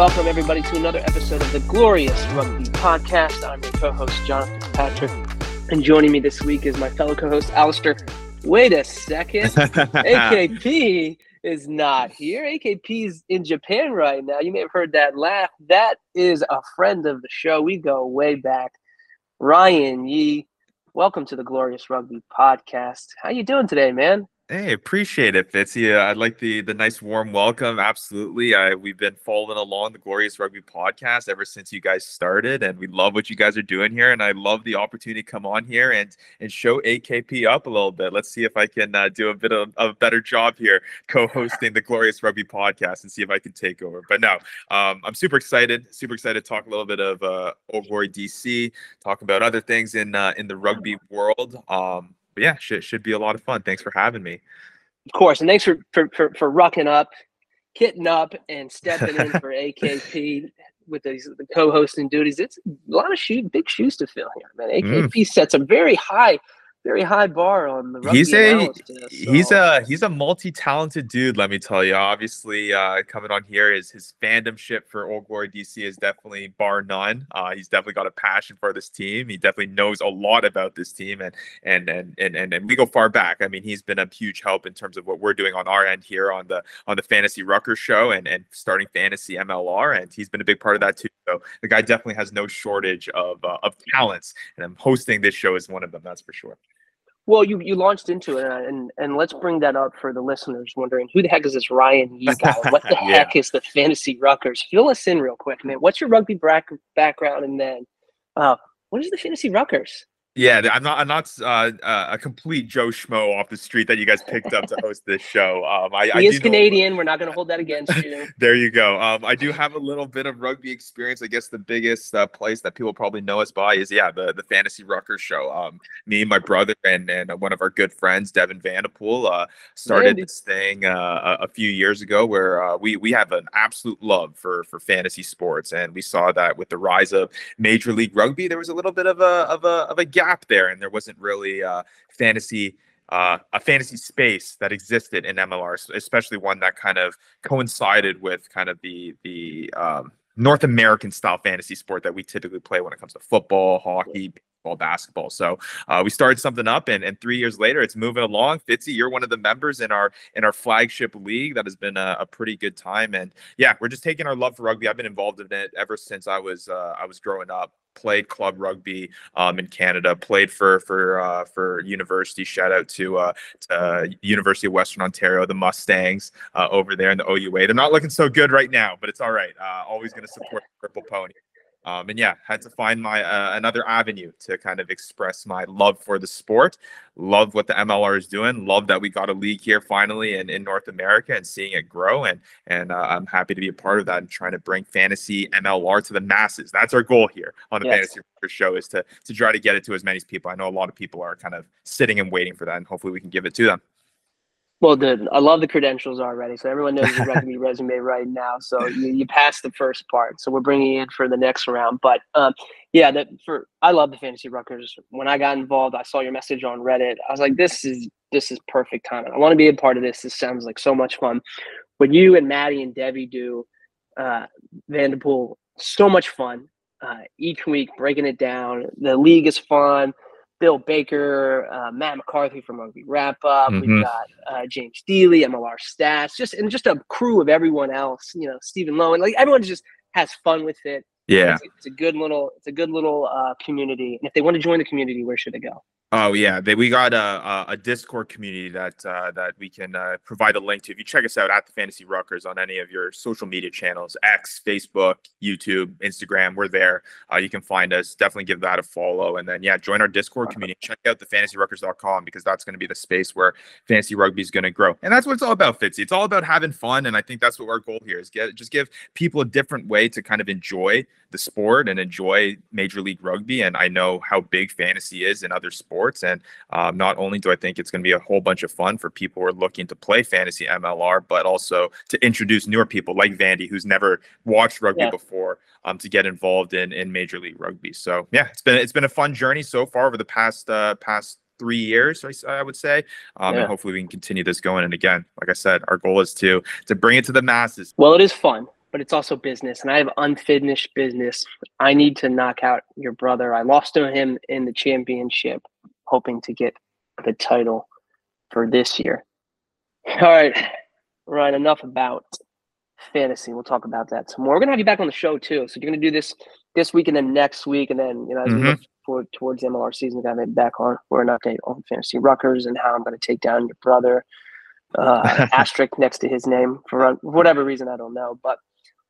welcome everybody to another episode of the Glorious Rugby Podcast. I'm your co-host John Fitzpatrick, and joining me this week is my fellow co-host Alistair. Wait a second, AKP is not here. AKP is in Japan right now. You may have heard that laugh. That is a friend of the show. We go way back. Ryan Ye, welcome to the Glorious Rugby Podcast. How you doing today, man? Hey, appreciate it, Fitzy. Uh, I like the the nice warm welcome. Absolutely. I we've been following along the Glorious Rugby podcast ever since you guys started, and we love what you guys are doing here. And I love the opportunity to come on here and and show AKP up a little bit. Let's see if I can uh, do a bit of a better job here co-hosting the Glorious Rugby podcast and see if I can take over. But no, um, I'm super excited. Super excited to talk a little bit of uh, Glory DC, talk about other things in uh, in the rugby world. Um, but yeah, should should be a lot of fun. Thanks for having me. Of course, and thanks for for for, for rucking up, kitting up, and stepping in for AKP with these the co-hosting duties. It's a lot of shoe, big shoes to fill here, man. AKP mm. sets a very high very high bar on the he's a so. he's a he's a multi-talented dude let me tell you. Obviously uh coming on here is his fandomship for old glory dc is definitely bar none. Uh he's definitely got a passion for this team. He definitely knows a lot about this team and and and and and, and we go far back. I mean he's been a huge help in terms of what we're doing on our end here on the on the fantasy rucker show and and starting fantasy mlr and he's been a big part of that too. So the guy definitely has no shortage of uh, of talents and i'm hosting this show is one of them that's for sure well, you, you launched into it, and and let's bring that up for the listeners wondering who the heck is this Ryan Ye guy? What the yeah. heck is the Fantasy Ruckers? Fill us in real quick, man. What's your rugby back, background, and then uh, what is the Fantasy Ruckers? Yeah, I'm not. I'm not uh, uh, a complete Joe Schmo off the street that you guys picked up to host this show. Um, I, he I is Canadian. Know, We're not going to hold that against you. there you go. Um, I do have a little bit of rugby experience. I guess the biggest uh, place that people probably know us by is yeah, the the Fantasy Ruckers show. Um, me, my brother, and and one of our good friends, Devin Vanderpool, uh, started this thing uh, a, a few years ago where uh, we we have an absolute love for for fantasy sports, and we saw that with the rise of Major League Rugby, there was a little bit of a of a of a gap there, and there wasn't really uh, fantasy uh, a fantasy space that existed in MLR, especially one that kind of coincided with kind of the the um, North American style fantasy sport that we typically play when it comes to football, hockey, basketball. So uh, we started something up, and, and three years later, it's moving along. Fitzy, you're one of the members in our in our flagship league. That has been a, a, pretty good time, and yeah, we're just taking our love for rugby. I've been involved in it ever since I was uh, I was growing up played club rugby um, in Canada, played for for uh, for university. Shout out to, uh, to University of Western Ontario, the Mustangs uh, over there in the OUA. They're not looking so good right now, but it's all right. Uh, always going to support Purple Pony. Um, and yeah, had to find my uh, another avenue to kind of express my love for the sport. Love what the MLR is doing. Love that we got a league here finally in, in North America and seeing it grow. And and uh, I'm happy to be a part of that and trying to bring fantasy MLR to the masses. That's our goal here on the yes. Fantasy Show is to to try to get it to as many people. I know a lot of people are kind of sitting and waiting for that, and hopefully we can give it to them. Well, dude, I love the credentials already. So everyone knows your rugby resume right now. So you, you passed the first part. So we're bringing you in for the next round. But um, yeah, that for I love the fantasy Ruckers. When I got involved, I saw your message on Reddit. I was like, this is this is perfect timing. I want to be a part of this. This sounds like so much fun. What you and Matty and Debbie do, uh, Vanderpool, so much fun. Uh, each week breaking it down. The league is fun Bill Baker, uh, Matt McCarthy from Rugby Wrap Up. Mm-hmm. We've got uh, James Dealey, MLR Stats, just and just a crew of everyone else. You know, Stephen Lowen. Like everyone just has fun with it. Yeah, it's, it's a good little, it's a good little uh, community. And if they want to join the community, where should they go? Oh yeah, they, we got a, a Discord community that uh, that we can uh, provide a link to. If you check us out at the Fantasy Ruckers on any of your social media channels, X, Facebook, YouTube, Instagram, we're there. Uh, you can find us. Definitely give that a follow, and then yeah, join our Discord community. Check out the FantasyRuckers.com because that's going to be the space where fantasy rugby is going to grow, and that's what it's all about, Fitzy. It's all about having fun, and I think that's what our goal here is. Get just give people a different way to kind of enjoy the sport and enjoy Major League Rugby. And I know how big fantasy is in other sports sports. And um, not only do I think it's going to be a whole bunch of fun for people who are looking to play fantasy MLR, but also to introduce newer people like Vandy, who's never watched rugby yeah. before, um, to get involved in in Major League Rugby. So yeah, it's been it's been a fun journey so far over the past uh, past three years, I, would say. Um, yeah. And hopefully we can continue this going. And again, like I said, our goal is to to bring it to the masses. Well, it is fun. but it's also business, and I have unfinished business. I need to knock out your brother. I lost to him in the championship, hoping to get the title for this year. All right, Ryan. Enough about fantasy. We'll talk about that some more. We're gonna have you back on the show too. So you're gonna do this this week and then next week, and then you know as mm-hmm. we look forward towards the MLR season, we've got me back on for an update on fantasy Ruckers and how I'm gonna take down your brother. Uh, asterisk next to his name for whatever reason I don't know, but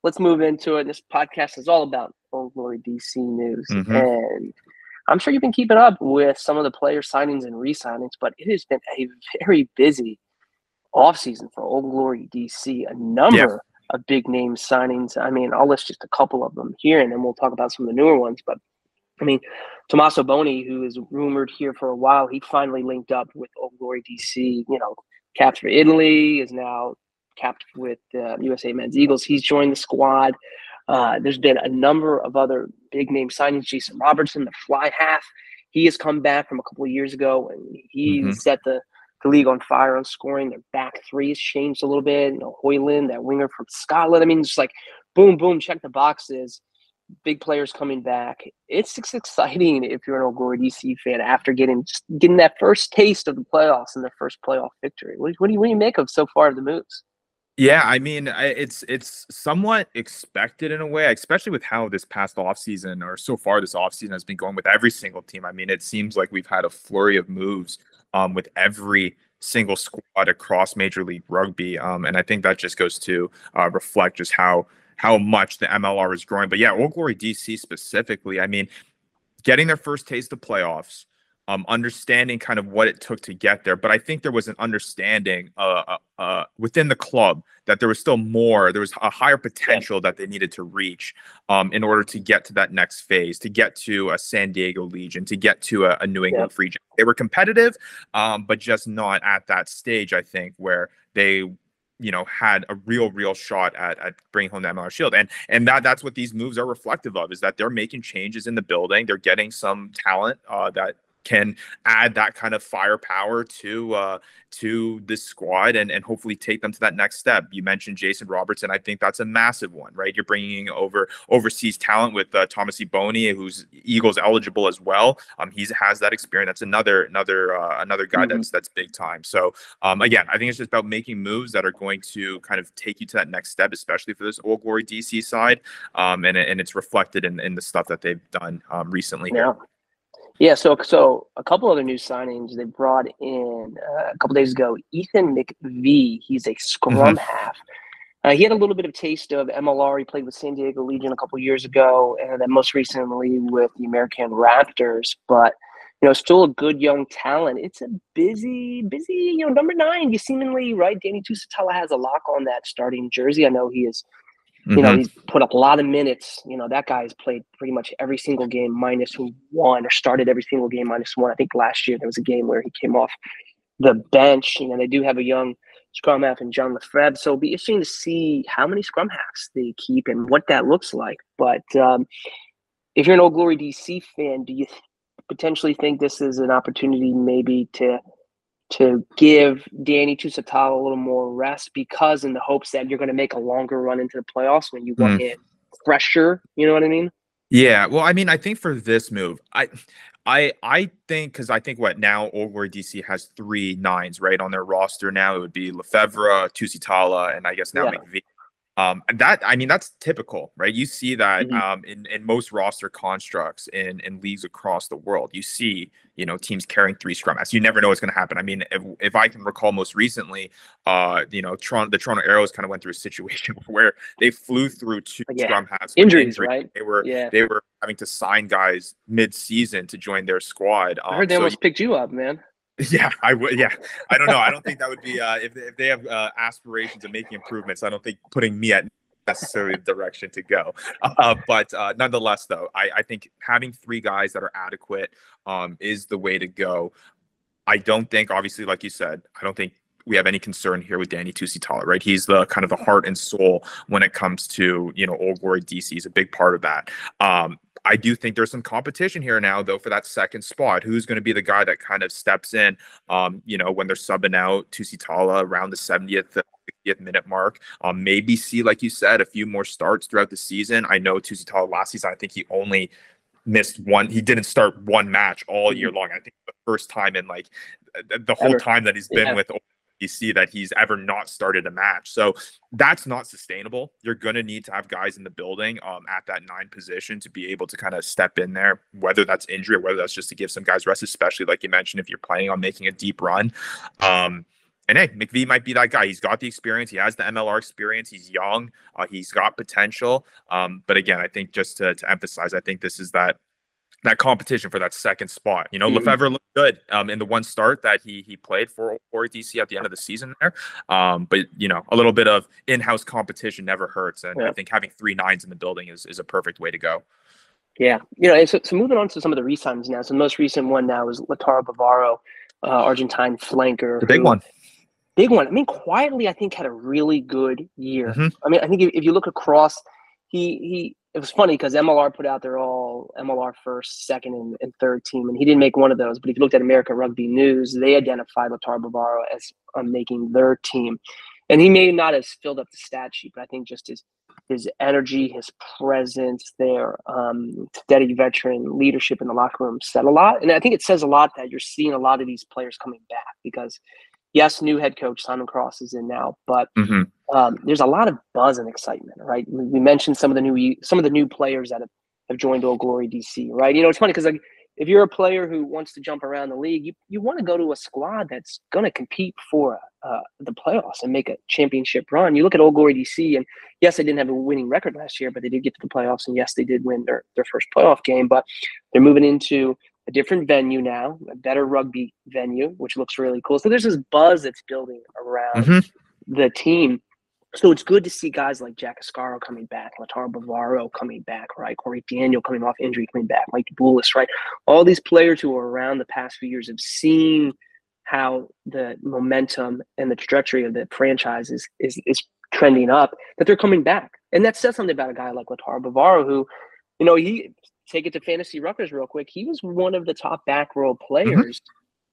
let's move into it. This podcast is all about Old Glory DC news, mm-hmm. and I'm sure you've been keeping up with some of the player signings and re-signings, but it has been a very busy offseason for Old Glory DC. A number of big name signings. I mean, I'll list just a couple of them here, and then we'll talk about some of the newer ones. But I mean, Tommaso Boni, who is rumored here for a while, he finally linked up with Old Glory DC. You know, capped for Italy, is now capped with uh, USA Men's Eagles. He's joined the squad. Uh, there's been a number of other big name signings. Jason Robertson, the fly half, he has come back from a couple of years ago and he mm-hmm. set the, the league on fire on scoring. Their back three has changed a little bit. You know, Hoyland, that winger from Scotland. I mean, just like boom, boom, check the boxes. Big players coming back. It's, it's exciting if you're an Old Glory DC fan after getting just getting that first taste of the playoffs and their first playoff victory. What, what do you what do you make of so far of the moves? Yeah, I mean, it's it's somewhat expected in a way, especially with how this past offseason or so far this offseason has been going with every single team. I mean, it seems like we've had a flurry of moves um, with every single squad across Major League Rugby, um, and I think that just goes to uh, reflect just how how much the MLR is growing. But yeah, Old Glory DC specifically, I mean, getting their first taste of playoffs, um, understanding kind of what it took to get there. But I think there was an understanding uh, uh, uh, within the club that there was still more. There was a higher potential yeah. that they needed to reach um, in order to get to that next phase, to get to a San Diego Legion, to get to a, a New England yeah. Free Jacks. They were competitive, um, but just not at that stage. I think where they you know had a real real shot at, at bringing home that MLR Shield and and that that's what these moves are reflective of is that they're making changes in the building they're getting some talent uh, that can add that kind of firepower to uh, to this squad and and hopefully take them to that next step. You mentioned Jason Robertson. I think that's a massive one, right? You're bringing over overseas talent with uh, Thomas Boni, who's Eagles eligible as well. Um, he has that experience. That's another another uh, another guy mm-hmm. that's that's big time. So um, again, I think it's just about making moves that are going to kind of take you to that next step, especially for this Old Glory DC side. Um, and and it's reflected in in the stuff that they've done um, recently. Yeah. Yeah, so so a couple other new signings they brought in uh, a couple days ago. Ethan McVee, he's a scrum mm-hmm. half. Uh, he had a little bit of taste of MLR. He played with San Diego Legion a couple years ago, and then most recently with the American Raptors. But you know, still a good young talent. It's a busy, busy. You know, number nine. You seemingly right. Danny Tusitala has a lock on that starting jersey. I know he is you mm-hmm. know, he's put up a lot of minutes. You know, that guy's played pretty much every single game minus one or started every single game minus one. I think last year there was a game where he came off the bench. You know, they do have a young scrum half in John Lefebvre. So it'll be interesting to see how many scrum halves they keep and what that looks like. But um, if you're an Old Glory DC fan, do you potentially think this is an opportunity maybe to – to give Danny Tusitala a little more rest because in the hopes that you're going to make a longer run into the playoffs when you want mm. in fresher. You know what I mean? Yeah. Well, I mean, I think for this move, I I I think because I think what now Old Glory DC has three nines right on their roster now. It would be Lefebvre, Tusitala, and I guess now yeah. McVee. Um, that I mean that's typical, right? You see that mm-hmm. um, in in most roster constructs in in leagues across the world. You see, you know, teams carrying three scrum halves. You never know what's going to happen. I mean, if, if I can recall, most recently, uh, you know, Toronto the Toronto Arrows kind of went through a situation where they flew through two yeah. scrum halves injuries, injury. right? They were yeah. they were having to sign guys mid season to join their squad. Um, I heard they so almost picked you up, man. Yeah, I would. Yeah, I don't know. I don't think that would be uh, if if they have uh, aspirations of making improvements. I don't think putting me at necessarily the direction to go. Uh, but uh, nonetheless, though, I, I, think having three guys that are adequate um, is the way to go. I don't think, obviously, like you said, I don't think we have any concern here with Danny Tusitala, right? He's the kind of the heart and soul when it comes to you know Old Glory DC. He's a big part of that. Um, I do think there's some competition here now, though, for that second spot. Who's going to be the guy that kind of steps in, um, you know, when they're subbing out Tusitala around the 70th, 50th minute mark. Um, maybe see, like you said, a few more starts throughout the season. I know Tusitala last season, I think he only missed one. He didn't start one match all year mm-hmm. long. I think the first time in like the whole Ever. time that he's been yeah. with you see that he's ever not started a match. So that's not sustainable. You're going to need to have guys in the building um, at that nine position to be able to kind of step in there, whether that's injury or whether that's just to give some guys rest, especially like you mentioned, if you're planning on making a deep run. Um, and hey, McVie might be that guy. He's got the experience. He has the MLR experience. He's young. Uh, he's got potential. Um, but again, I think just to, to emphasize, I think this is that that competition for that second spot. You know, mm-hmm. Lefebvre looked good um, in the one start that he he played for for DC at the end of the season there. Um, but you know, a little bit of in-house competition never hurts, and yeah. I think having three nines in the building is is a perfect way to go. Yeah, you know, so, so moving on to some of the resigns now. So the most recent one now is Lautaro Bavaro, uh, Argentine flanker. The big who, one. Big one. I mean, quietly, I think had a really good year. Mm-hmm. I mean, I think if, if you look across, he he it was funny because MLR put out their all MLR first, second, and, and, third team, and he didn't make one of those. But if you looked at American Rugby News, they identified Lautaro Bavaro as um, making their team, and he may not have filled up the stat sheet, but I think just his his energy, his presence there, um, steady veteran leadership in the locker room said a lot, and I think it says a lot that you're seeing a lot of these players coming back because yes, new head coach Simon Cross is in now, but mm-hmm. um, there's a lot of buzz and excitement, right? We mentioned some of the new some of the new players that have, have joined Old Glory DC, right? You know, it's funny because like if you're a player who wants to jump around the league, you, you want to go to a squad that's going to compete for uh, the playoffs and make a championship run. You look at Old Glory DC, and yes, they didn't have a winning record last year, but they did get to the playoffs, and yes, they did win their, their first playoff game. But they're moving into a different venue now, a better rugby venue, which looks really cool. So there's this buzz that's building around mm-hmm. the team. So it's good to see guys like Jack Iscaro coming back, Lautaro Bavaro coming back, right? Corey Daniel coming off injury coming back, Mike Bulis, right? All these players who are around the past few years have seen how the momentum and the trajectory of the franchise is, is, is trending up, that they're coming back. And that says something about a guy like Lautaro Bavaro, who, you know, he take it to Fantasy Ruckers real quick. He was one of the top back row mm-hmm. players.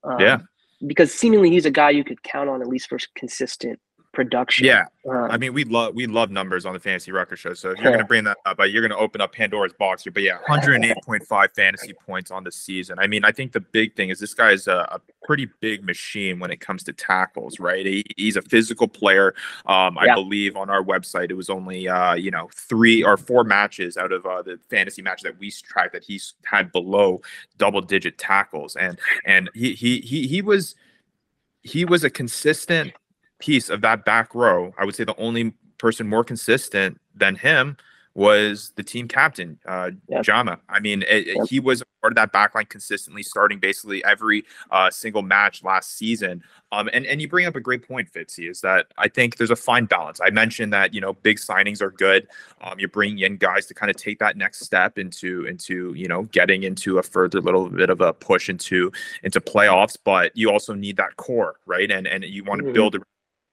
Mm-hmm. Um, yeah. Because seemingly he's a guy you could count on at least for consistent production. Yeah, um, I mean we love we love numbers on the Fantasy Rucker Show. So if you're gonna bring that up, you're gonna open up Pandora's box here. But yeah, 108.5 fantasy points on the season. I mean, I think the big thing is this guy is a, a pretty big machine when it comes to tackles, right? He, he's a physical player. Um, I believe on our website it was only uh, you know three or four matches out of uh, the fantasy match that we tracked that he's had below double digit tackles, and and he he he he was he was a consistent piece of that back row, I would say the only person more consistent than him was the team captain, uh, yep. Jama. I mean, it, yep. he was part of that backline consistently, starting basically every uh, single match last season. Um, and and you bring up a great point, Fitzy, is that I think there's a fine balance. I mentioned that you know big signings are good. Um, you're bringing in guys to kind of take that next step into into you know getting into a further little bit of a push into into playoffs, but you also need that core, right? And and you want to mm-hmm. build a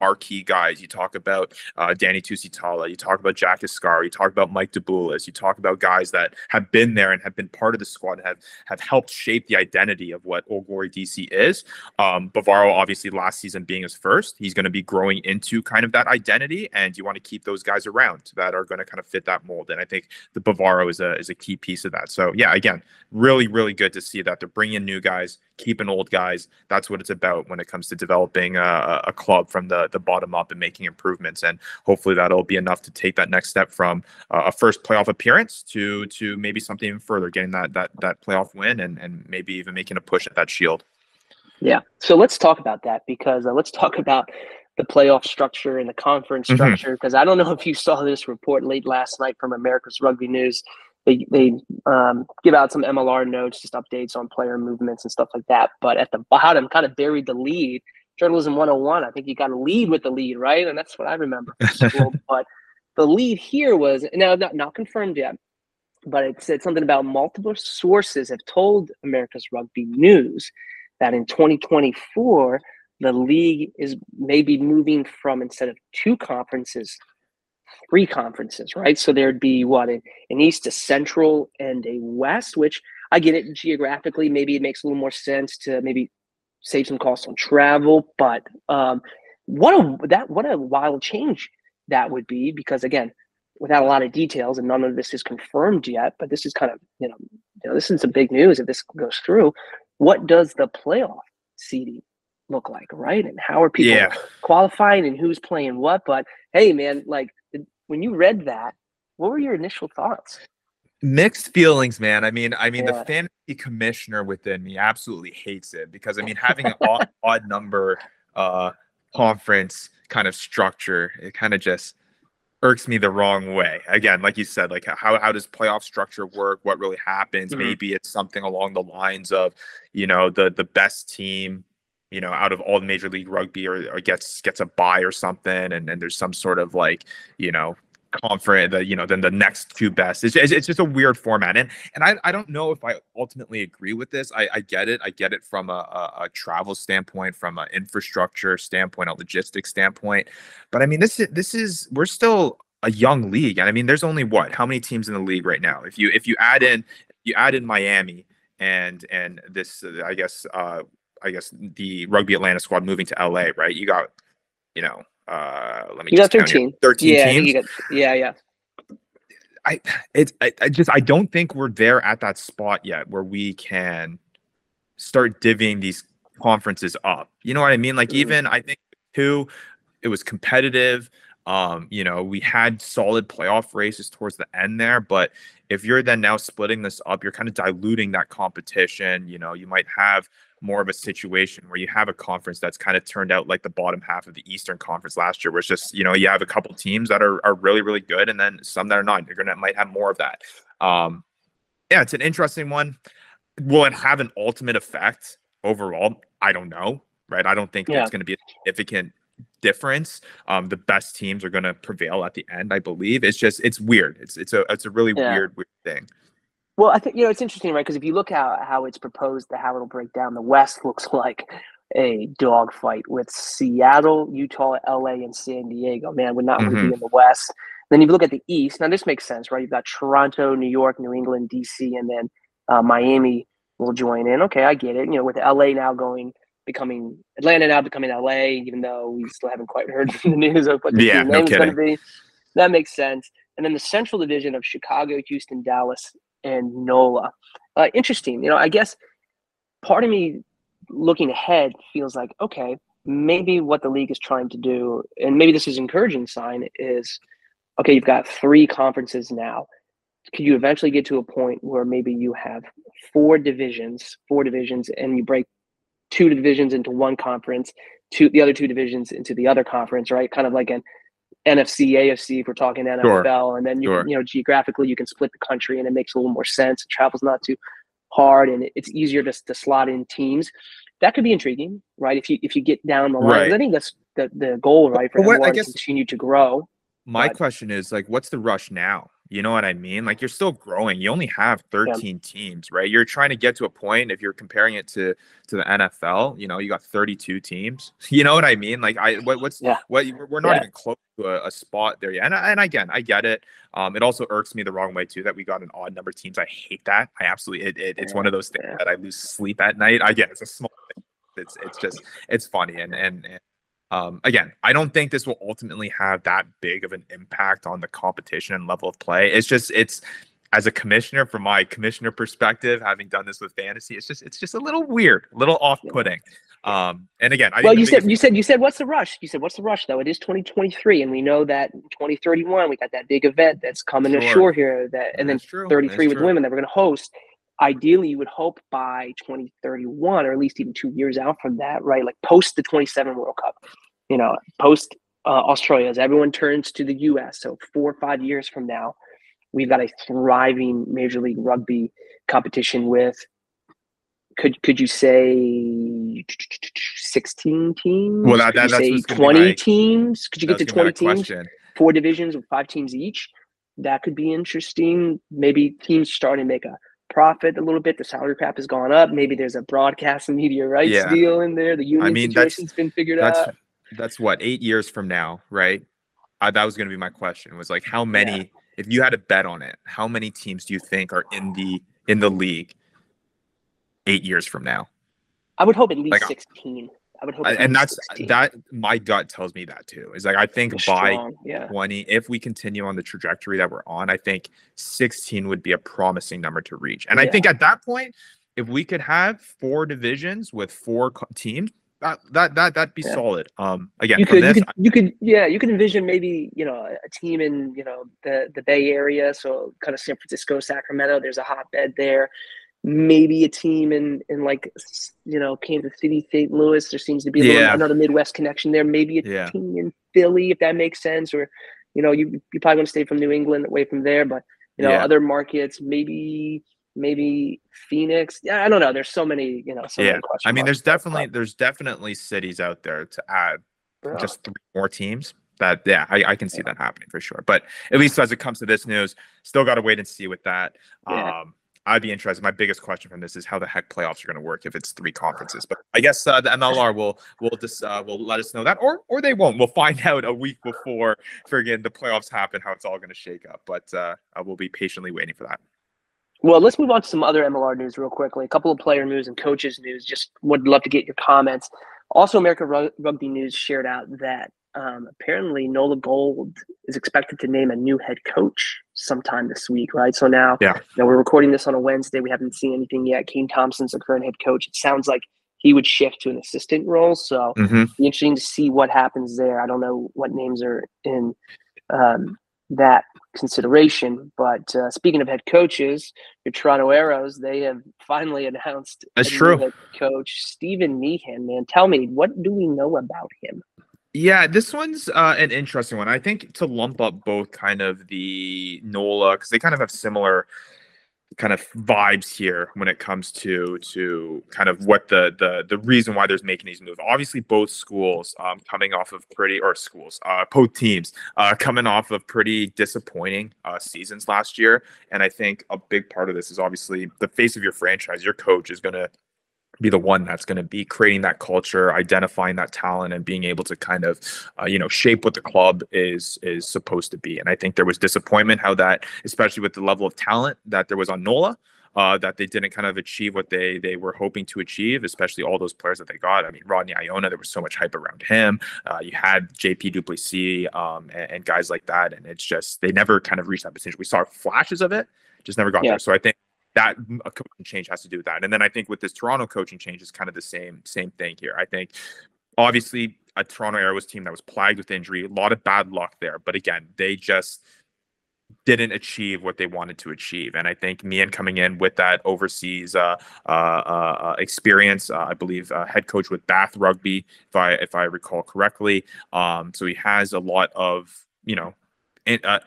marquee guys. You talk about uh, Danny Tusitala, you talk about Jack Iscar, you talk about Mike DeBulis, you talk about guys that have been there and have been part of the squad have, have helped shape the identity of what Old Glory DC is. Um, Bavaro, obviously, last season being his first, he's going to be growing into kind of that identity, and you want to keep those guys around that are going to kind of fit that mold. And I think the Bavaro is a is a key piece of that. So yeah, again, really really good to see that they're bringing in new guys, keeping old guys. That's what it's about when it comes to developing a, a club from the the bottom up and making improvements. And hopefully that'll be enough to take that next step from uh, a first playoff appearance to to maybe something even further, getting that that that playoff win and and maybe even making a push at that shield. Yeah. So let's talk about that because uh, let's talk about the playoff structure and the conference mm-hmm. structure because I don't know if you saw this report late last night from America's Rugby News. They they um, give out some MLR notes, just updates on player movements and stuff like that. But at the bottom, kind of buried the lead. Journalism 101 i think you got to lead with the lead right? And that's what i remember but the lead here was now not, not confirmed yet but it said something about multiple sources have told america's rugby news that in 2024 the league is maybe moving from instead of two conferences three conferences right so there'd be what an, an east to central and a west which i get it geographically maybe it makes a little more sense to maybe save some costs on travel. But um, what a that what a wild change that would be because again, without a lot of details and none of this is confirmed yet, but this is kind of you know, you know this is some big news if this goes through. What does the playoff seeding look like, right? And how are people Yeah. qualifying and who's playing what? But hey, man, like when you read that, what were your initial thoughts? mixed feelings man i mean i mean Yeah. the fantasy commissioner within me absolutely hates it because i mean having an odd, odd number uh conference kind of structure it kind of just irks me the wrong way again like you said like how, how does playoff structure work what really happens Mhm. maybe it's something along the lines of you know the the best team you know out of all the major league rugby or, or gets gets a buy or something and, and there's some sort of like you know conference the you know then the next two best. It's, it's, just a weird format. And and I, I don't know if i ultimately agree with this. I, I get it. I get it from a, a, a travel standpoint from an infrastructure standpoint a logistics standpoint. But i mean this is this is we're still a young league. And i mean there's only what how many teams in the league right now? If you if you add in you add in miami and and this i guess uh i guess the rugby atlanta squad moving to la right you got you know uh let me You got just count here. 13. 13 yeah, teams you got, yeah, yeah. I it's I, I just I don't think we're there at that spot yet where we can start divvying these conferences up. You know what I mean? Like Mhm. even I think two, it was competitive. Um, you know, we had solid playoff races towards the end there, but if you're then now splitting this up, you're kind of diluting that competition. You know, you might have more of a situation where you have a conference that's kind of turned out like the bottom half of the Eastern Conference last year, where it's just, you know, you have a couple teams that are, are really, really good and then some that are not. You're gonna might have more of that. Um, yeah, it's an interesting one. Will it have an ultimate effect overall? I don't know. Right. I don't think Yeah. it's gonna be a significant difference. Um, the best teams are gonna prevail at the end, I believe. It's just it's weird. It's it's a it's a really Yeah. weird, weird thing. Well, I think you know it's interesting, right? Because if you look how how it's proposed, to how it'll break down, the West looks like a dogfight with Seattle, Utah, LA, and San Diego. Man, would not want to Mhm. be in the West. Then you look at the East. Now this makes sense, right? You've got Toronto, New York, New England, DC, and then uh, Miami will join in. Okay, I get it. You know, with LA now going becoming Atlanta now becoming LA, even though we still haven't quite heard from the news of what the Yeah, no name is going to be. That makes sense. And then the Central Division of Chicago, Houston, Dallas, and NOLA. Uh, interesting. You know, I guess part of me looking ahead feels like, okay, maybe what the league is trying to do, and maybe this is an encouraging sign, is okay, you've got three conferences now. Could you eventually get to a point where maybe you have four divisions, four divisions, and you break two divisions into one conference, two the other two divisions into the other conference, right? Kind of like an NFC, AFC if we're talking NFL, and then you Sure. you know geographically you can split the country and it makes a little more sense. It Travel's not too hard and it's easier to, to slot in teams. That could be intriguing, right? If you if you get down the line, Right. I think that's the, the goal, right? For what- I guess- to continue to grow. My But- question is like, what's the rush now? You know what I mean? Like you're still growing. You only have 13 teams, right? You're trying to get to a point if you're comparing it to to the NFL, you know, you got 32 teams. You know what I mean? Like I what, what's Yeah. what we're not Yeah. even close to a, a spot there yet. And, and again, I get it. Um, it also irks me the wrong way too that we got an odd number of teams. I hate that. I absolutely it, it, it's one of those things Yeah. that I lose sleep at night. I get it's a small thing. It's it's just it's funny and and, and um, again, I don't think this will ultimately have that big of an impact on the competition and level of play. It's just it's as a commissioner, from my commissioner perspective, having done this with fantasy, it's just it's just a little weird, a little off-putting. Um, and again, I well, you said you said you said what's the rush? You said what's the rush though? It is 2023, and we know that 2031 we got that big event that's coming Sure. ashore here. That and then true, 33 that's with true. women that we're going to host. Ideally, you would hope by 2031, or at least even two years out from that, right? Like post the 27 World Cup, you know, post uh, Australia, as everyone turns to the U.S. So four or five years from now, we've got a thriving Major League Rugby competition with. Could could you say 16 teams? Well, that- Could you that's say what's gonna be 20 my- teams? Could you get to 20 teams? question. four divisions with five teams each. That could be interesting. Maybe teams starting to make a profit a little bit. The salary cap has gone up. Maybe there's a broadcast and media rights Yeah. deal in there. The union mean, situation's been figured out. That's what eight years from now, right? Uh, that was going to be my question. Was like, how many? If you had to bet on it, how many teams do you think are in the in the league eight years from now? I would hope at least like, 16. I would hope. and that's 16. that. My gut tells me that too. Is like I think by yeah. 20, if we continue on the trajectory that we're on, I think 16 would be a promising number to reach. And yeah. I think at that point, if we could have four divisions with four teams, that that that that'd be yeah. solid. Um, again, you could, this, you could, you could, yeah, you could envision maybe you know a team in you know the the Bay Area, so kind of San Francisco, Sacramento. There's a hotbed there. Maybe a team in in like you know Kansas City, St. Louis. There seems to be yeah. little, another Midwest connection there. Maybe a yeah. team in Philly, if that makes sense, or you know you you probably want to stay from New England away from there, but you know other markets maybe maybe Phoenix. Yeah, I don't know. There's so many, you know. So yeah, I mean, there's definitely there's definitely cities out there to add yeah. just three more teams. That yeah, I, I can see yeah. that happening for sure. But at least as it comes to this news, still got to wait and see with that. Yeah. Um, I'd be interested. My biggest question from this is how the heck playoffs are going to work if it's three conferences. But I guess uh, the MLR will will just uh, will let us know that, or or they won't. We'll find out a week before friggin' the playoffs happen how it's all going to shake up. But uh, I will be patiently waiting for that. Well, let's move on to some other MLR news real quickly. A couple of player news and coaches news. Just would love to get your comments. Also, American Rugby News shared out that um, apparently Nola Gold is expected to name a new head coach sometime this week, right? So now, yeah, you know, we're recording this on a Wednesday. We haven't seen anything yet. Kane Thompson's the current head coach. It sounds like he would shift to an assistant role. So mm-hmm. be interesting to see what happens there. I don't know what names are in um, that consideration. But uh, speaking of head coaches, your Toronto Arrows, they have finally announced That's true. head coach Stephen Meehan. Man, tell me, what do we know about him? Yeah, this one's uh, an interesting one. I think to lump up both kind of the NOLA because they kind of have similar kind of vibes here when it comes to to kind of what the the the reason why there's making these moves. Obviously, both schools um, coming off of pretty or schools, uh, both teams uh, coming off of pretty disappointing uh, seasons last year, and I think a big part of this is obviously the face of your franchise. Your coach is going to be the one that's going to be creating that culture identifying that talent and being able to kind of uh, you know shape what the club is is supposed to be and i think there was disappointment how that especially with the level of talent that there was on nola uh, that they didn't kind of achieve what they they were hoping to achieve, especially all those players that they got. I mean, Rodney Iona, there was so much hype around him. Uh, you had JP du Plessis um, and, and, guys like that, and it's just they never kind of reached that potential. We saw flashes of it, just never got yeah. there. So I think that a coaching change has to do with that. And then I think with this Toronto coaching change is kind of the same same thing here. I think obviously a Toronto Arrows team that was plagued with injury, a lot of bad luck there. But again, they just didn't achieve what they wanted to achieve. And I think Meehan coming in with that overseas uh, uh, uh, experience, uh, I believe uh, head coach with Bath Rugby, if I if I recall correctly. Um, so he has a lot of you know. In, uh,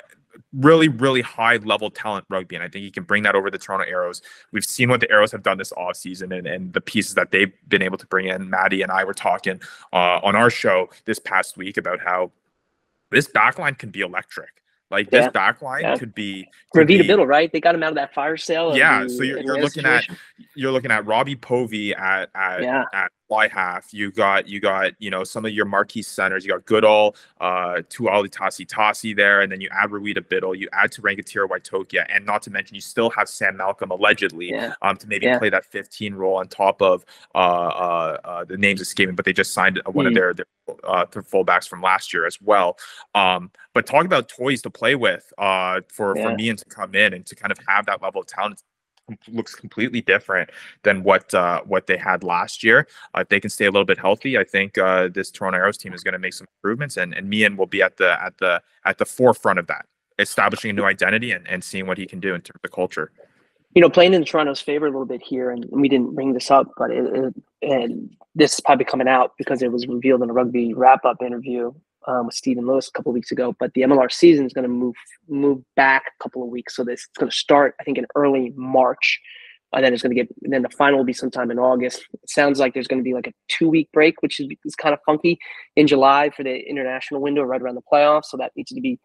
really, really high level talent rugby. And I think he can bring that over the Toronto Arrows. We've seen what the Arrows have done this offseason and, and the pieces that they've been able to bring in. Matty and I were talking uh, on our show this past week about how this backline can be electric. Like this backline yeah. could be could Revita Biddle, right? They got him out of that fire sale. Yeah, the, so you're, you're looking situation. at you're looking at Robbie Povey at at, yeah. at fly half. You got you got you know some of your marquee centers. You got Goodall, uh, Tuali Tasi Tasi there, and then you add Rowita Biddle. You add to Rangatira Waitokia, and not to mention you still have Sam Malcolm allegedly yeah. um, to maybe yeah. play that 15 role on top of uh, uh, uh, the names escaping, but they just signed one mm. of their their, uh, their fullbacks from last year as well. Um, but talk about toys to play with uh, for yeah. for me and to come in and to kind of have that level of talent looks completely different than what uh, what they had last year. Uh, if they can stay a little bit healthy, I think uh, this Toronto Arrows team is going to make some improvements, and and Meehan will be at the at the at the forefront of that, establishing a new identity and, and seeing what he can do in terms of culture. You know, playing in Toronto's favor a little bit here, and we didn't bring this up, but it, it, and this is probably coming out because it was revealed in a rugby wrap up interview um, with Stephen Lewis a couple weeks ago. But the MLR season is going to move move back a couple of weeks, so this it's going to start I think in early March. And then it's going to get. then the final will be sometime in August. It sounds like there's going to be like a two week break, which is, is kind of funky in July for the international window right around the playoffs. So that needs to be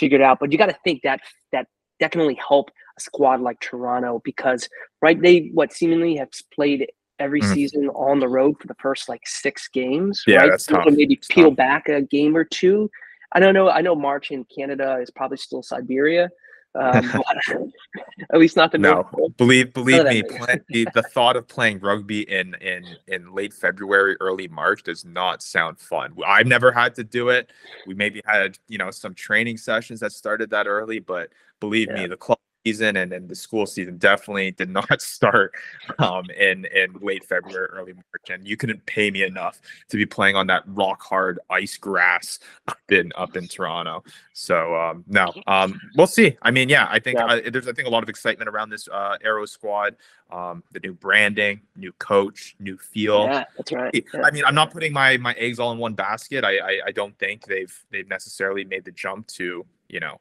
figured out. But you got to think that that only help a squad like Toronto because right they what seemingly have played every mm-hmm. season on the road for the first like six games. Yeah, right? that's tough. maybe peel tough. back a game or two. I don't know. I know March in Canada is probably still Siberia. Um, at least not the no. North Pole. Believe believe me, plan, the, the thought of playing rugby in in in late February, early March does not sound fun. I've never had to do it. We maybe had you know some training sessions that started that early, but believe me, the club season and, and the school season definitely did not start um in in late February, early March. And you couldn't pay me enough to be playing on that rock hard ice grass up in up in Toronto. So um no, um we'll see. I mean, yeah, I think Yeah. uh, there's I think a lot of excitement around this uh Arrow squad. Um, the new branding, new coach, new feel. Yeah, that's right. Yeah. I mean, I'm not putting my my eggs all in one basket. I, I I don't think they've they've necessarily made the jump to you know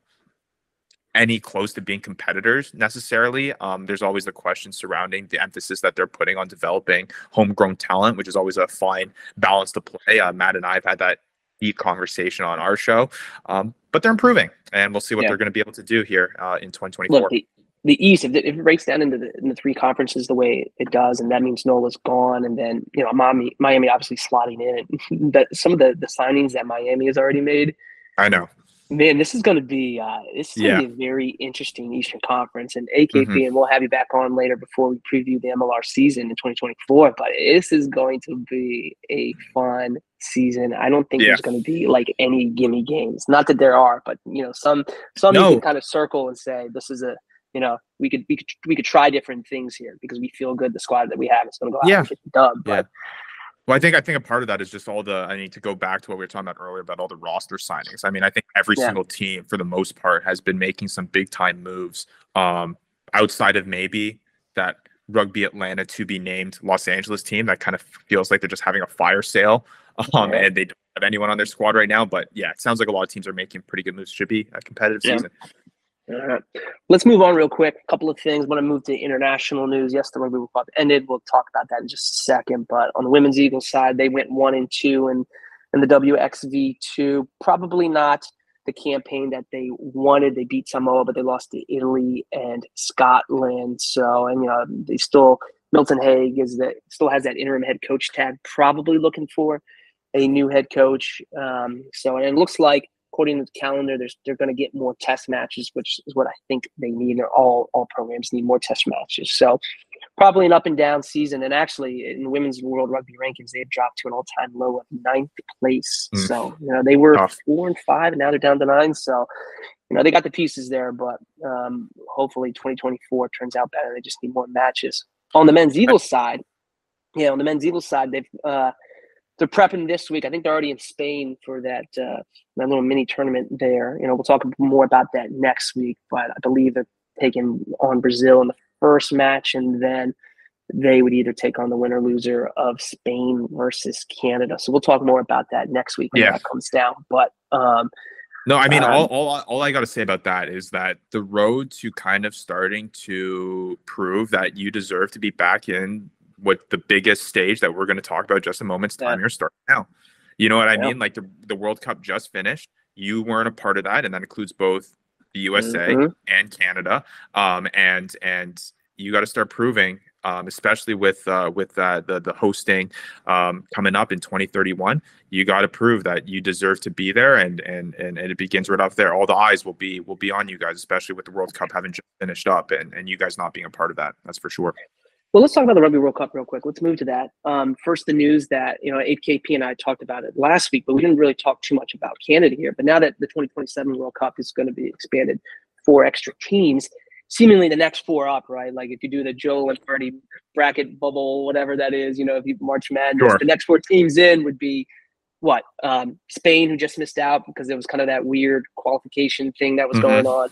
any close to being competitors necessarily. Um, there's always the question surrounding the emphasis that they're putting on developing homegrown talent, which is always a fine balance to play. Uh, Matt and I have had that deep conversation on our show, um, but they're improving, and we'll see what Yeah. they're going to be able to do here uh, in 2024. Look, the, the East, if it, if it breaks down into the, in the three conferences the way it does, and that means Nola's gone, and then you know Miami, Miami obviously slotting in, that some of the the signings that Miami has already made, I know. Man, this is going to be uh, this is going to be a very interesting Eastern Conference, and AKP, Mhm. and we'll have you back on later before we preview the MLR season in 2024. But this is going to be a fun season. I don't think Yeah. there's going to be like any gimme games. Not that there are, but you know some some No. you can kind of circle and say this is a you know we could we could we could try different things here because we feel good the squad that we have is going to go out Yeah. and get the dub. Yeah. But Well, I think I think a part of that is just all the. I need to go back to what we were talking about earlier about all the roster signings. I mean, I think every Yeah. single team, for the most part, has been making some big time moves. Um, outside of maybe that Rugby Atlanta to be named Los Angeles team, that kind of feels like they're just having a fire sale. Um, Yeah. and they don't have anyone on their squad right now. But yeah, it sounds like a lot of teams are making pretty good moves. Should be a competitive Yeah. season. All right. Let's move on real quick. A couple of things. I want to move to international news. Yes, the Rugby World Cup ended. We'll talk about that in just a second. But on the women's Eagles side, they went one and two in, in the WXV two. Probably not the campaign that they wanted. They beat Samoa, but they lost to Italy and Scotland. So, and you know, they still Milton Haig is that still has that interim head coach tag. Probably looking for a new head coach. Um, so, and it looks like according to the calendar, there's they're going to get more test matches, which is what I think they need. They're all all programs need more test matches. So probably an up and down season. And actually, in the women's world rugby rankings, they've dropped to an all time low of ninth place. Mm. So you know they were Tough. four and five, and now they're down to nine. So you know they got the pieces there, but um, hopefully 2024 turns out better. They just need more matches. On the men's Eagles side, yeah, on the men's Eagles side, they've uh, they're prepping this week. I think they're already in Spain for that uh, that little mini tournament there. You know, we'll talk more about that next week. But I believe they're taking on Brazil in the first match, and then they would either take on the winner loser of Spain versus Canada. So we'll talk more about that next week when Yeah. that comes down. But um, No, I mean, Um, all, all, all I got to say about that is that the road to kind of starting to prove that you deserve to be back in what the biggest stage that we're going to talk about just a moment's time, Yeah. you're starting now. You know what I Yeah. mean? Like the, the World Cup just finished. You weren't a part of that, and that includes both the USA mhm. and Canada. Um, and and you got to start proving, um, especially with uh, with uh, the the hosting um, coming up in 2031. You got to prove that you deserve to be there, and, and and and it begins right off there. All the eyes will be will be on you guys, especially with the World Cup having just finished up, and and you guys not being a part of that. That's for sure. Well, let's talk about the Rugby World Cup real quick. Let's move to that. Um, first, the news that you know AKP and I talked about it last week, but we didn't really talk too much about Canada here. But now that the 2027 World Cup is going to be expanded, four extra teams, seemingly the next four up, right? Like if you do the Joe and Marty bracket bubble, whatever that is, you know, if you March Madness, Sure. the next four teams in would be what um, Spain, who just missed out because there was kind of that weird qualification thing that was Mhm. going on,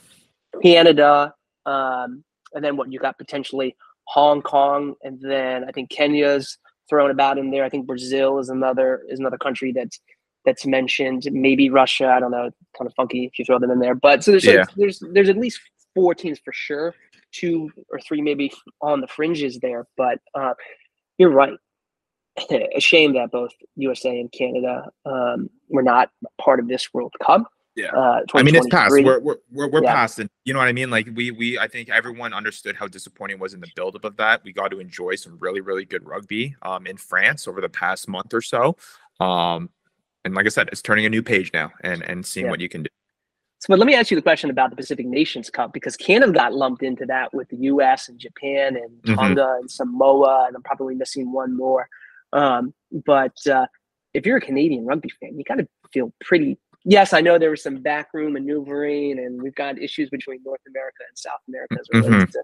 Canada, um, and then what you got potentially Hong Kong, and then I think Kenya's thrown about in there. I think Brazil is another is another country that's that's mentioned. Maybe Russia. I don't know. Kind of funky if you throw them in there. But so there's Yeah. there's there's at least four teams for sure. Two or three maybe on the fringes there. But uh, you're right. a shame that both USA and Canada um, were not part of this World Cup. Yeah. Uh, I mean, it's past. We're we're we're, we're Yeah. past, and you know what I mean. Like we we I think everyone understood how disappointing it was in the buildup of that. We got to enjoy some really really good rugby um in France over the past month or so. Um, and like I said, it's turning a new page now, and and seeing Yeah. what you can do. So, but let me ask you the question about the Pacific Nations Cup because Canada got lumped into that with the U.S. and Japan and Mhm. Tonga and Samoa, and I'm probably missing one more. Um, but uh, if you're a Canadian rugby fan, you got to feel pretty. Yes, I know there was some backroom maneuvering, and we've got issues between North America and South America as it relates to,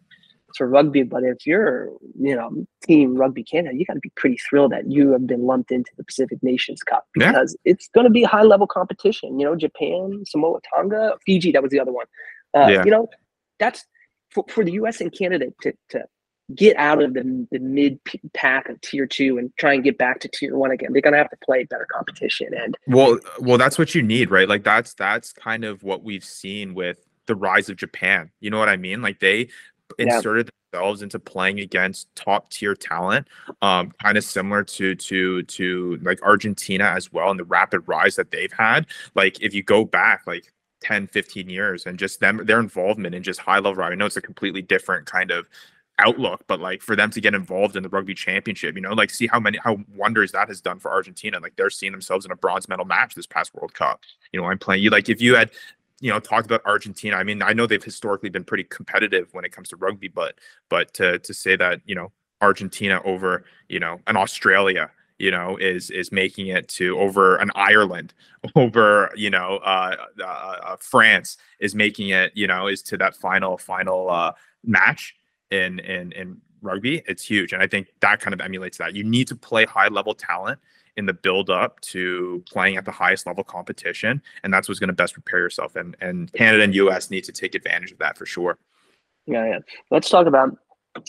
to rugby. But if you're, you know, Team Rugby Canada, you got to be pretty thrilled that you have been lumped into the Pacific Nations Cup Yeah. because it's going to be high level competition. You know, Japan, Samoa, Tonga, Fiji. That was the other one. Uh, Yeah. You know, that's for, for the U.S. and Canada to to get out of the, the mid pack of tier two and try and get back to tier one again. They're going to have to play better competition. And Well, well, that's what you need, right? Like that's that's kind of what we've seen with the rise of Japan. You know what I mean? Like they Yeah. inserted themselves into playing against top tier talent, um, kind of similar to to to like Argentina as well, and the rapid rise that they've had. Like if you go back, like 10 15 years and just them their involvement in just high level i know it's a completely different kind of outlook but like for them to get involved in the rugby championship you know like see how many how wonders that has done for argentina like they're seeing themselves in a bronze medal match this past world cup. You know i'm playing you like if you had you know talked about argentina i mean i know they've historically been pretty competitive when it comes to rugby but but to to say that you know argentina over you know an australia you know is is making it to over an ireland over you know uh, uh, uh france is making it you know is to that final final uh match in in in rugby it's huge and i think that kind of emulates that you need to play high level talent in the build up to playing at the highest level competition and that's what's going to best prepare yourself and and canada and us need to take advantage of that for sure yeah, yeah. Let's talk about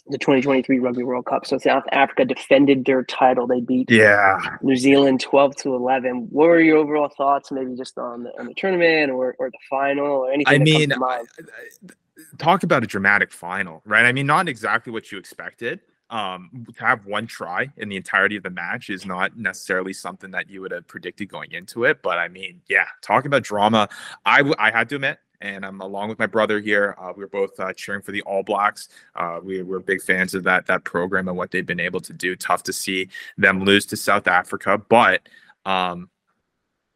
the 2023 Rugby World Cup. So South Africa defended their title. They beat yeah New Zealand 12 to 11. What were your overall thoughts, maybe just on the, on the tournament or, or the final or anything? I mean? Talk about a dramatic final, right? I mean, not exactly what you expected. Um, to have one try in the entirety of the match is not necessarily something that you would have predicted going into it. But I mean, yeah, talking about drama, I w- I had to admit, and I'm along with my brother here. Uh, we were both uh, cheering for the All Blacks. Uh, we were big fans of that that program and what they've been able to do. Tough to see them lose to South Africa, but um,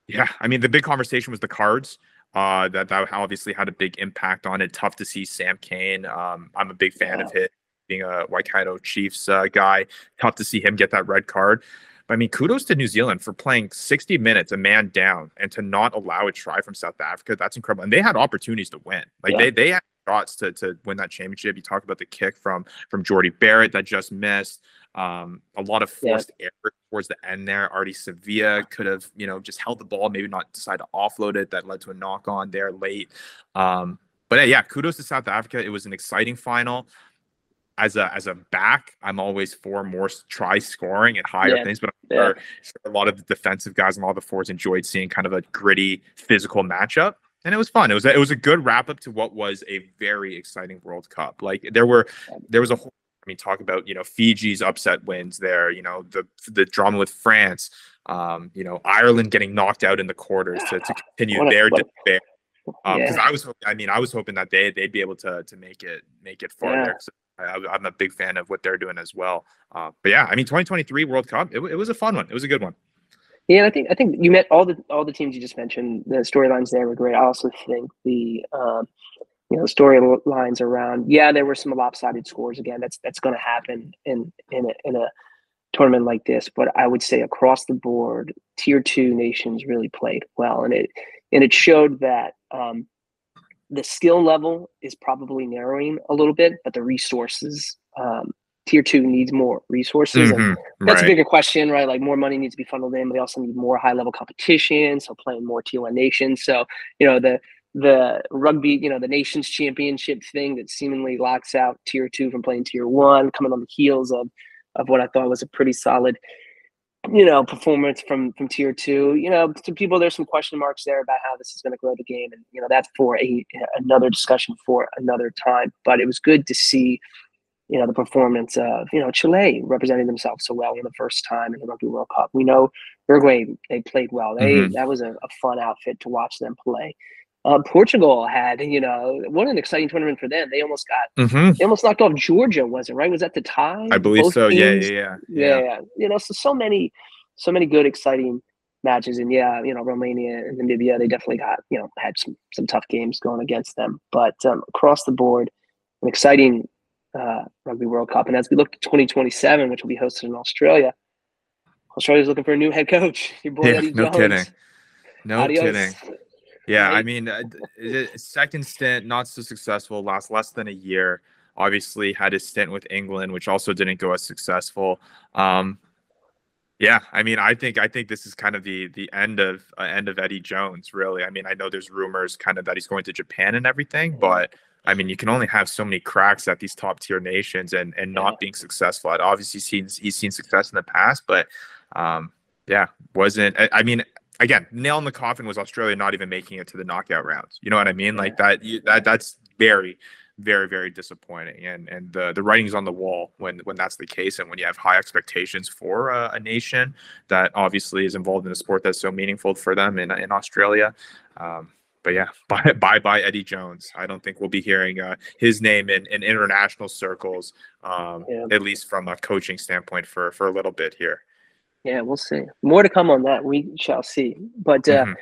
yeah, I mean, the big conversation was the cards. Uh, that that obviously had a big impact on it. Tough to see Sam Cane. Um, I'm a big fan of him being a Waikato Chiefs uh, guy. Tough to see him get that red card. But I mean, kudos to New Zealand for playing 60 minutes, a man down, and to not allow a try from South Africa. That's incredible. And they had opportunities to win. Like Yeah. they they had shots to to win that championship. You talk about the kick from from Jordie Barrett that just missed. Um, a lot of Yeah. forced errors towards the end there. Ardie Savea could have, you know, just held the ball, maybe not decide to offload it. That led to a knock on there late. Um, but yeah, yeah, kudos to South Africa. It was an exciting final. As a as a back, I'm always for more try scoring and higher Yeah. things, but Yeah. sure a lot of the defensive guys and all the forwards enjoyed seeing kind of a gritty physical matchup. And it was fun. It was a, it was a good wrap up to what was a very exciting World Cup. Like there were there was a whole I mean, talk about you know Fiji's upset wins there. You know the the drama with France. Um, you know Ireland getting knocked out in the quarters to, to continue What their despair. Because Yeah. I was, hoping, I mean, I was hoping that they they'd be able to to make it make it farther. Yeah. So I, I'm a big fan of what they're doing as well. Uh, but yeah, I mean, 2023 World Cup, it, it was a fun one. It was a good one. Yeah, I think I think you met all the all the teams you just mentioned. The storylines there were great. I also think the um, you know storylines around. Yeah, there were some lopsided scores again. That's that's going to happen in in a, in a tournament like this. But I would say across the board, tier two nations really played well, and it and it showed that um, the skill level is probably narrowing a little bit, but the resources. Um, Tier two needs more resources, and Mhm, that's a bigger question, right? Like more money needs to be funneled in, but they also need more high level competition. So playing more T1 nations. So, you know, the the rugby, you know, the nations championship thing that seemingly locks out tier two from playing tier one, coming on the heels of of what I thought was a pretty solid, you know, performance from from tier two. You know, to people there's some question marks there about how this is going to grow the game. And, you know, that's for a another discussion for another time. But it was good to see you know, the performance of, you know, Chile representing themselves so well in the first time in the Rugby World Cup. We know Uruguay, they played well. They Mhm. That was a, a fun outfit to watch them play. Uh, Portugal had, you know, what an exciting tournament for them. They almost got, Mhm. they almost knocked off Georgia, was it right? Was that the tie? I believe Both so. Yeah, yeah, yeah, yeah, yeah. You know, so so many, so many good, exciting matches. And yeah, you know, Romania and Namibia, they definitely got, you know, had some, some tough games going against them. But um, across the board, an exciting uh, Rugby World Cup. And as we look to 2027, which will be hosted in Australia, Australia's looking for a new head coach. Your boy Yeah, Eddie no Jones. kidding. No Adios. kidding. Yeah, I mean, uh, second stint not so successful, last less than a year. Obviously, had his stint with England, which also didn't go as successful. Um, yeah, I mean, I think I think this is kind of the the end of uh, end of Eddie Jones. Really, I mean, I know there's rumors kind of that he's going to Japan and everything, but I mean, you can only have so many cracks at these top tier nations and and not being successful. I'd obviously seen he's seen success in the past, but um, yeah, wasn't. I, I mean, again, nail in the coffin was Australia not even making it to the knockout rounds. You know what I mean? Like that. You, that that's very, very, very disappointing. And and the the writing's on the wall when when that's the case, and when you have high expectations for a, a nation that obviously is involved in a sport that's so meaningful for them in in Australia. Um, but yeah, bye bye bye Eddie Jones. I don't think we'll be hearing uh, his name in, in international circles, um, Yeah. at least from a coaching standpoint for for a little bit here. Yeah, we'll see. More to come on that. We shall see. But uh, Mhm.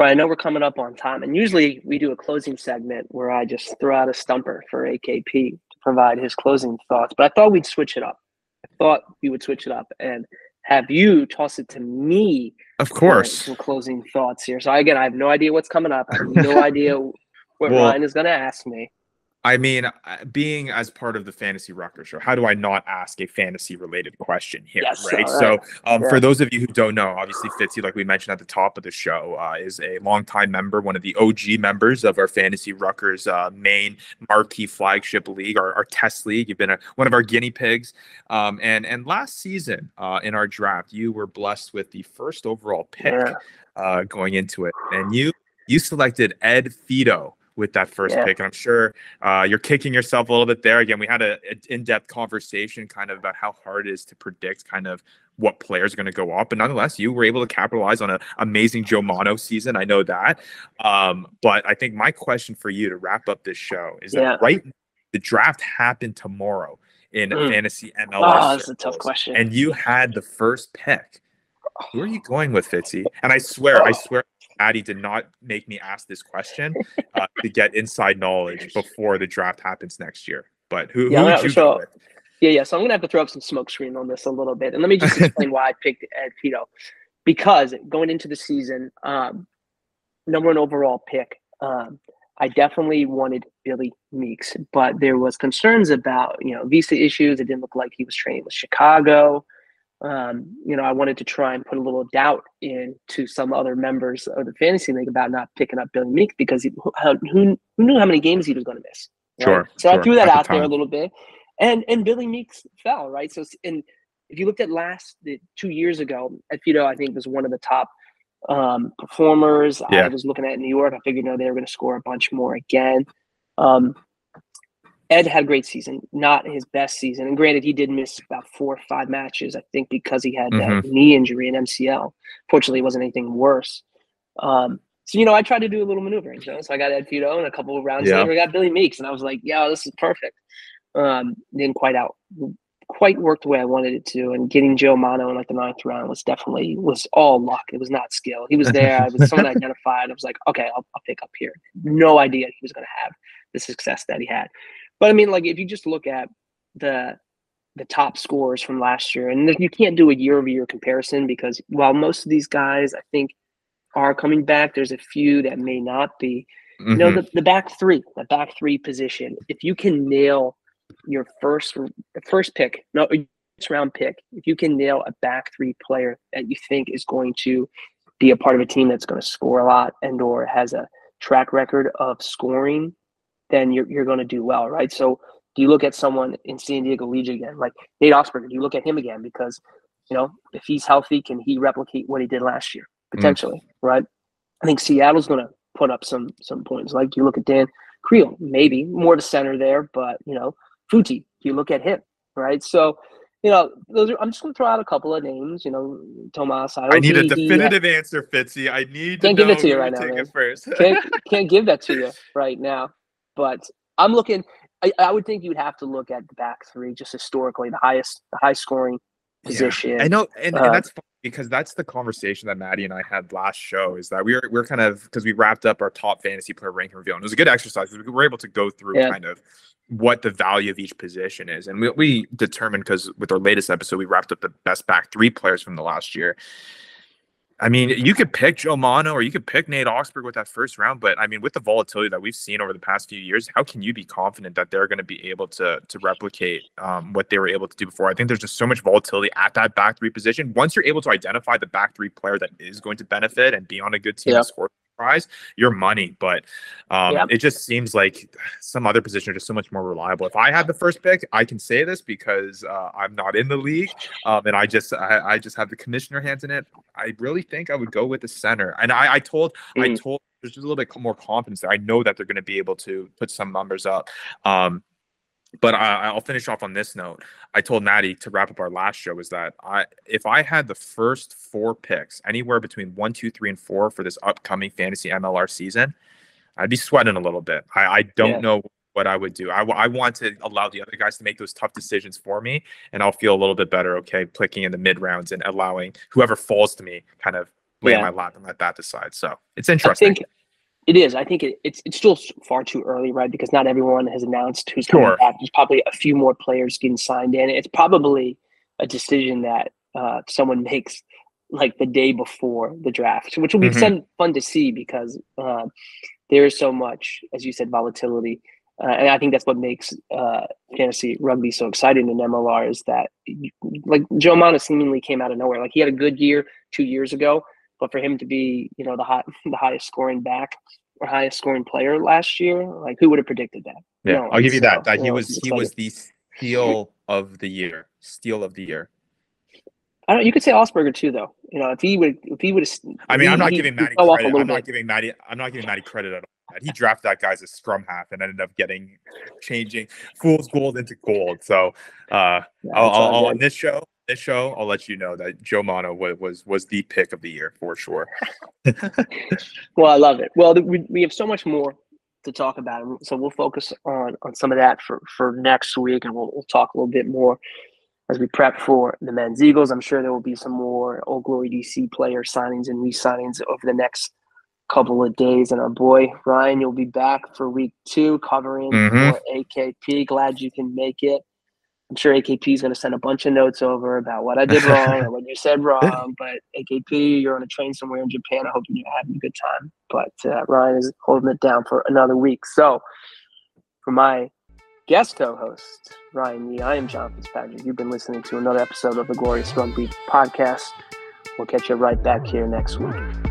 Right, I know we're coming up on time, and usually we do a closing segment where I just throw out a stumper for AKP to provide his closing thoughts. But I thought we'd switch it up. I thought we would switch it up and have you toss it to me. Of course. some closing thoughts here. So again, I have no idea what's coming up. I have no idea what Well- Ryan is going to ask me. I mean, uh, being as part of the Fantasy Ruckers Show, how do I not ask a fantasy related question here? Yes, right. all So, right. um, Yeah. for those of you who don't know, obviously Fitzy, like we mentioned at the top of the show, uh, is a longtime member, one of the OG members of our Fantasy Ruckers uh, main marquee flagship league, our, our test league. You've been a, one of our guinea pigs. Um, and and last season uh, in our draft, you were blessed with the first overall pick Yeah. uh, going into it, and you you selected Ed Fidow with that first Yeah. pick, and I'm sure uh, you're kicking yourself a little bit there. Again, we had a, a in-depth conversation kind of about how hard it is to predict kind of what players are going to go off, but nonetheless, you were able to capitalize on an amazing Joe Mano season. I know that, um, but I think my question for you to wrap up this show is Yeah. that right, the draft happened tomorrow in Mm. fantasy MLR. Oh, that's a tough question. And you had the first pick. Who are you going with, Fitzy? And I swear, I swear, Addy did not make me ask this question uh, to get inside knowledge before the draft happens next year. But who, Yeah, who would you sure. go with? Yeah, yeah. So I'm gonna have to throw up some smoke screen on this a little bit, and let me just explain why I picked Ed Fidow. Because going into the season, um, number one overall pick, um, I definitely wanted Billy Meakes, but there was concerns about you know visa issues. It didn't look like he was training with Chicago. Um, you know, I wanted to try and put a little doubt into some other members of the fantasy league about not picking up Billy Meakes because he, who, who who knew how many games he was going to miss. right? Sure, So I threw that at the out there a little bit, and and Billy Meakes fell right. So and if you looked at last the two years ago, Fidow, I think was one of the top um, performers. I was looking at New York. I figured, no, they were going to score a bunch more again. Um, Ed had a great season, not his best season. And granted, he did miss about four or five matches, I think, because he had that knee injury and MCL. Fortunately, it wasn't anything worse. Um, so, you know, I tried to do a little maneuvering. You know? So I got Ed Fidow, and a couple of rounds Yeah. later, I got Billy Meakes. And I was like, yeah, this is perfect. Um, didn't quite out quite work the way I wanted it to. And getting Joe Mano in like the ninth round was definitely was all luck. It was not skill. He was there. I was someone I identified. I was like, okay, I'll, I'll pick up here. No idea he was going to have the success that he had. But I mean, like if you just look at the the top scores from last year, and you can't do a year over year comparison because while most of these guys I think are coming back, there's a few that may not be. You know, Mhm. the, the back three, the back three position, if you can nail your first first pick, no first round pick, if you can nail a back three player that you think is going to be a part of a team that's going to score a lot and or has a track record of scoring, then you're you're going to do well, right? So do you look at someone in San Diego Legion again, like Nate Augspurger? Do you look at him again because you know if he's healthy, can he replicate what he did last year mm. potentially, right? I think Seattle's going to put up some some points. Like you look at Dan Kriel, maybe more to center there, but you know Futi, you look at him, right? So, you know, those are, I'm just going to throw out a couple of names. You know, Tomas. I need a he- he- definitive answer, Fitzy. I need Can't to give it to you right now, take man. it first. can't can't give that to you right now. But I'm looking. I, I would think you'd have to look at the back three, just historically, the highest, the high scoring Yeah. position. I know, and, Uh, and that's fine. because that's the conversation that Matty and I had last show is that we were we are kind of because we wrapped up our top fantasy player ranking reveal, and it was a good exercise because we were able to go through yeah. kind of what the value of each position is and we, we determined because with our latest episode we wrapped up the best back three players from the last year I mean, you could pick Joe Mano or you could pick Nate Augspurger with that first round, but I mean, with the volatility that we've seen over the past few years, how can you be confident that they're going to be able to to replicate um, what they were able to do before? I think there's just so much volatility at that back three position. Once you're able to identify the back three player that is going to benefit and be on a good team yep. score prize, your money. But um, yep. it just seems like some other positions are just so much more reliable. If I had the first pick, I can say this because uh, I'm not in the league, um, and I just I, I, just have the commissioner hands in it. I really think I would go with the center. And I, I told mm. I told there's just a little bit more confidence there. I know that they're going to be able to put some numbers up. Um, but I, will finish off on this note. I told Matty to wrap up our last show is that I if I had the first four picks anywhere between one, two, three, and four for this upcoming fantasy MLR season, I'd be sweating a little bit. I, I don't yeah. know what I would do. I, I want to allow the other guys to make those tough decisions for me, and I'll feel a little bit better. Okay, picking in the mid rounds and allowing whoever falls to me kind of lay yeah. in my lap and let that decide. So it's interesting. I think it is. I think it, it's it's still far too early, right? Because not everyone has announced who's coming back. There's probably a few more players getting signed in. It's probably a decision that uh, someone makes like the day before the draft, which will be mm-hmm. fun, to see because uh, there is so much, as you said, volatility. Uh, and I think that's what makes uh, fantasy rugby so exciting in MLR is that, like Joe Mano seemingly came out of nowhere. Like he had a good year two years ago, but for him to be, you know, the hot, the highest scoring back or highest scoring player last year, like who would have predicted that? Yeah, no, I'll give you that. That he was he was the steal of the year, steal of the year. I don't. You could say Augspurger too, though. You know, if he would, if he would have. I mean, he, I'm not giving Matty credit. I'm bit. not giving Matty. I'm not giving Matty credit at all. He drafted that guy as a scrum half and ended up getting changing fool's gold into gold. So, uh, yeah, I'll, I'll, on this show, this show, I'll let you know that Joe Mano was was, was the pick of the year for sure. well, I love it. Well, we, we have so much more to talk about, so we'll focus on on some of that for for next week, and we'll, we'll talk a little bit more as we prep for the men's Eagles. I'm sure there will be some more Old Glory DC player signings and re-signings over the next couple of days. And our boy Ryan, you'll be back for week two covering mm-hmm. for AKP. Glad you can make it. I'm sure AKP is going to send a bunch of notes over about what I did wrong or what you said wrong. But AKP, you're on a train somewhere in Japan. I hope you're having a good time. But uh, Ryan is holding it down for another week. So, for my guest co-host Ryan Ye, I am John Fitzpatrick. You've been listening to another episode of the Glorious Rugby Podcast. We'll catch you right back here next week.